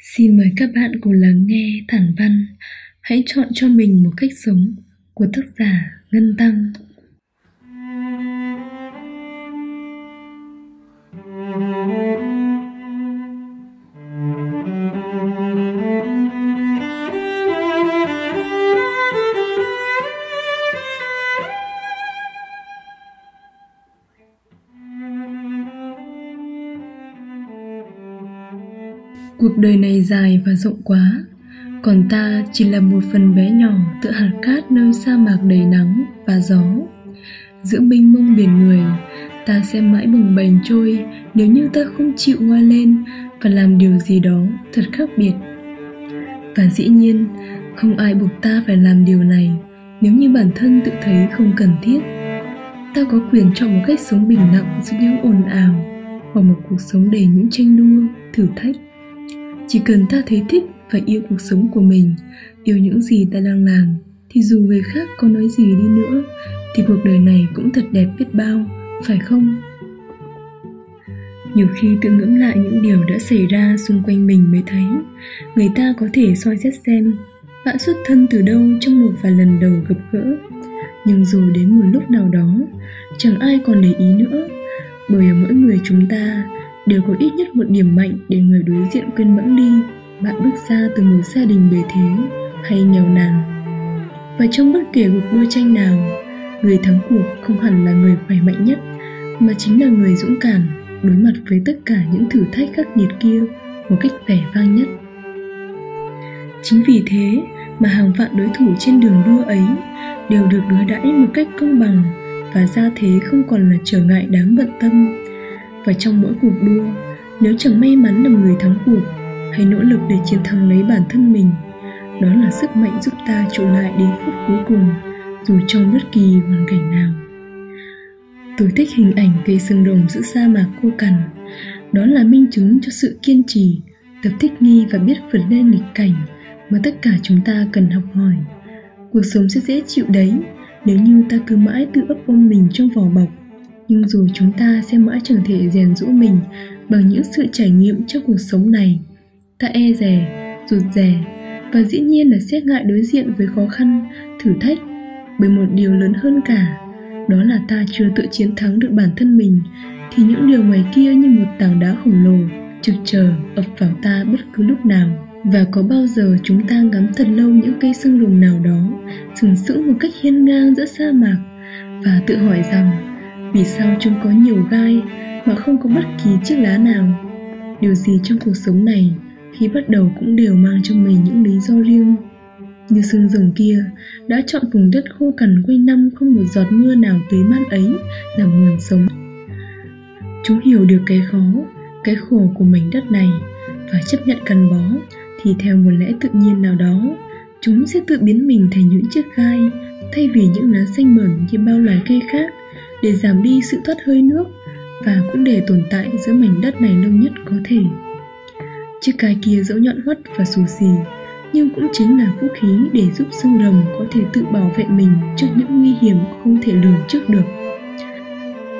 Xin mời các bạn cùng lắng nghe thản văn. Hãy chọn cho mình một cách sống của tác giả Ngân Tăng. Cuộc đời này dài và rộng quá. Còn ta chỉ là một phần bé nhỏ tựa hạt cát nơi sa mạc đầy nắng và gió. Giữa mênh mông biển người Ta sẽ mãi bồng bềnh trôi Nếu như ta không chịu ngoa lên Và làm điều gì đó thật khác biệt. Và dĩ nhiên Không ai buộc ta phải làm điều này Nếu như bản thân tự thấy không cần thiết. Ta có quyền chọn một cách sống bình lặng giữa những ồn ào Hoặc một cuộc sống đầy những tranh đua, thử thách chỉ cần ta thấy thích và yêu cuộc sống của mình, yêu những gì ta đang làm, thì dù người khác có nói gì đi nữa, thì cuộc đời này cũng thật đẹp biết bao, phải không? Nhiều khi tự ngẫm lại những điều đã xảy ra xung quanh mình mới thấy, người ta có thể soi xét xem bạn xuất thân từ đâu trong một vài lần đầu gặp gỡ. Nhưng rồi đến một lúc nào đó, chẳng ai còn để ý nữa, bởi ở mỗi người chúng ta đều có ít nhất một điểm mạnh để người đối diện quên bẵng đi. Bạn bước ra từ một gia đình bề thế, hay nghèo nàn. Và trong bất kể cuộc đua tranh nào, người thắng cuộc không hẳn là người khỏe mạnh nhất, mà chính là người dũng cảm đối mặt với tất cả những thử thách khắc nghiệt kia một cách vẻ vang nhất. Chính vì thế mà hàng vạn đối thủ trên đường đua ấy đều được đối đãi một cách công bằng và ra thế không còn là trở ngại đáng bận tâm và trong mỗi cuộc đua, nếu chẳng may mắn làm người thắng cuộc, hãy nỗ lực để chiến thắng lấy bản thân mình. Đó là sức mạnh giúp ta trụ lại đến phút cuối cùng, dù trong bất kỳ hoàn cảnh nào. Tôi thích hình ảnh cây sừng rồng giữa sa mạc khô cằn. Đó là minh chứng cho sự kiên trì, tập thích nghi và biết vượt lên nghịch cảnh mà tất cả chúng ta cần học hỏi. Cuộc sống sẽ dễ chịu đấy, nếu như ta cứ mãi tự ấp ôm mình trong vỏ bọc nhưng dù chúng ta sẽ mãi chẳng thể rèn rũ mình bằng những sự trải nghiệm trong cuộc sống này, ta e rè, rụt rè và dĩ nhiên là xét ngại đối diện với khó khăn, thử thách bởi một điều lớn hơn cả, đó là ta chưa tự chiến thắng được bản thân mình, thì những điều ngoài kia như một tảng đá khổng lồ trực chờ ập vào ta bất cứ lúc nào. Và có bao giờ chúng ta ngắm thật lâu những cây sương lùng nào đó, sừng sững một cách hiên ngang giữa sa mạc và tự hỏi rằng vì sao chúng có nhiều gai mà không có bất kỳ chiếc lá nào? Điều gì trong cuộc sống này khi bắt đầu cũng đều mang trong mình những lý do riêng? Như sương rồng kia đã chọn vùng đất khô cằn quanh năm không một giọt mưa nào tưới mát ấy làm nguồn sống. Chúng hiểu được cái khó, cái khổ của mảnh đất này và chấp nhận cần bó thì theo một lẽ tự nhiên nào đó, chúng sẽ tự biến mình thành những chiếc gai thay vì những lá xanh mởn như bao loài cây khác để giảm đi sự thoát hơi nước và cũng để tồn tại giữa mảnh đất này lâu nhất có thể. Chiếc cái kia dẫu nhọn hoắt và xù xì, nhưng cũng chính là vũ khí để giúp xương rồng có thể tự bảo vệ mình trước những nguy hiểm không thể lường trước được.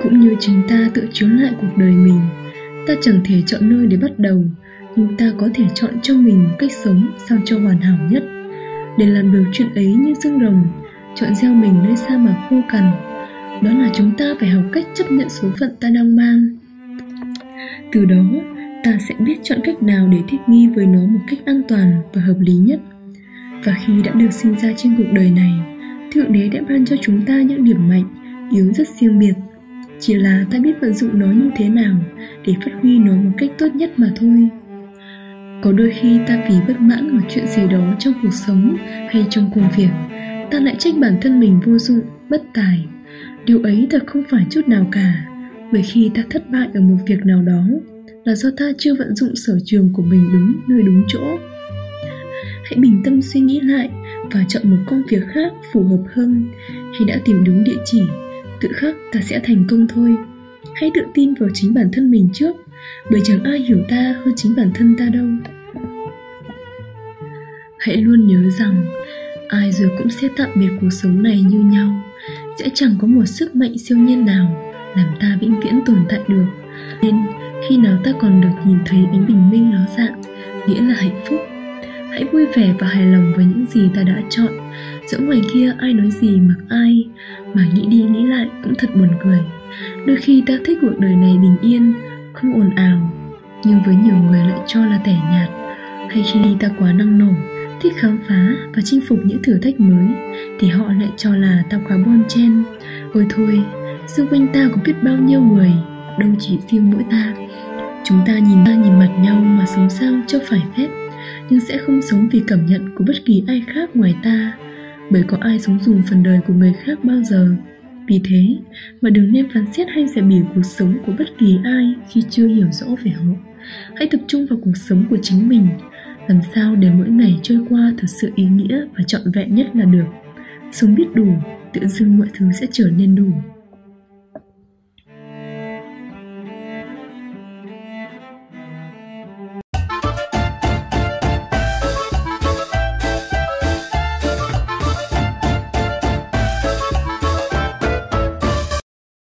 Cũng như chính ta tự chiếu lại cuộc đời mình, ta chẳng thể chọn nơi để bắt đầu, nhưng ta có thể chọn cho mình cách sống sao cho hoàn hảo nhất. Để làm được chuyện ấy như xương rồng, chọn gieo mình nơi sa mạc khô cằn đó là chúng ta phải học cách chấp nhận số phận ta đang mang. Từ đó, ta sẽ biết chọn cách nào để thích nghi với nó một cách an toàn và hợp lý nhất. Và khi đã được sinh ra trên cuộc đời này, thượng đế đã ban cho chúng ta những điểm mạnh, yếu rất riêng biệt. Chỉ là ta biết vận dụng nó như thế nào để phát huy nó một cách tốt nhất mà thôi. Có đôi khi ta vì bất mãn một chuyện gì đó trong cuộc sống hay trong công việc, ta lại trách bản thân mình vô dụng, bất tài điều ấy thật không phải chút nào cả, bởi khi ta thất bại ở một việc nào đó là do ta chưa vận dụng sở trường của mình đúng nơi đúng chỗ. Hãy bình tâm suy nghĩ lại và chọn một công việc khác phù hợp hơn. Khi đã tìm đúng địa chỉ, tự khắc ta sẽ thành công thôi. Hãy tự tin vào chính bản thân mình trước, bởi chẳng ai hiểu ta hơn chính bản thân ta đâu. Hãy luôn nhớ rằng, ai rồi cũng sẽ tạm biệt cuộc sống này như nhau sẽ chẳng có một sức mạnh siêu nhiên nào làm ta vĩnh viễn tồn tại được. Nên, khi nào ta còn được nhìn thấy ánh bình minh ló dạng, nghĩa là hạnh phúc, hãy vui vẻ và hài lòng với những gì ta đã chọn. Dẫu ngoài kia ai nói gì mặc ai, mà nghĩ đi nghĩ lại cũng thật buồn cười. Đôi khi ta thích cuộc đời này bình yên, không ồn ào, nhưng với nhiều người lại cho là tẻ nhạt, hay khi ta quá năng nổ thích khám phá và chinh phục những thử thách mới, thì họ lại cho là tao quá bon chen. Ôi thôi, xung quanh ta có biết bao nhiêu người, đâu chỉ riêng mỗi ta. Chúng ta nhìn ta nhìn mặt nhau mà sống sao cho phải phép, nhưng sẽ không sống vì cảm nhận của bất kỳ ai khác ngoài ta, bởi có ai sống dùng phần đời của người khác bao giờ. Vì thế mà đừng nên phán xét hay dè bỉu cuộc sống của bất kỳ ai khi chưa hiểu rõ về họ. Hãy tập trung vào cuộc sống của chính mình làm sao để mỗi ngày trôi qua thật sự ý nghĩa và trọn vẹn nhất là được? Sống biết đủ, tự dưng mọi thứ sẽ trở nên đủ.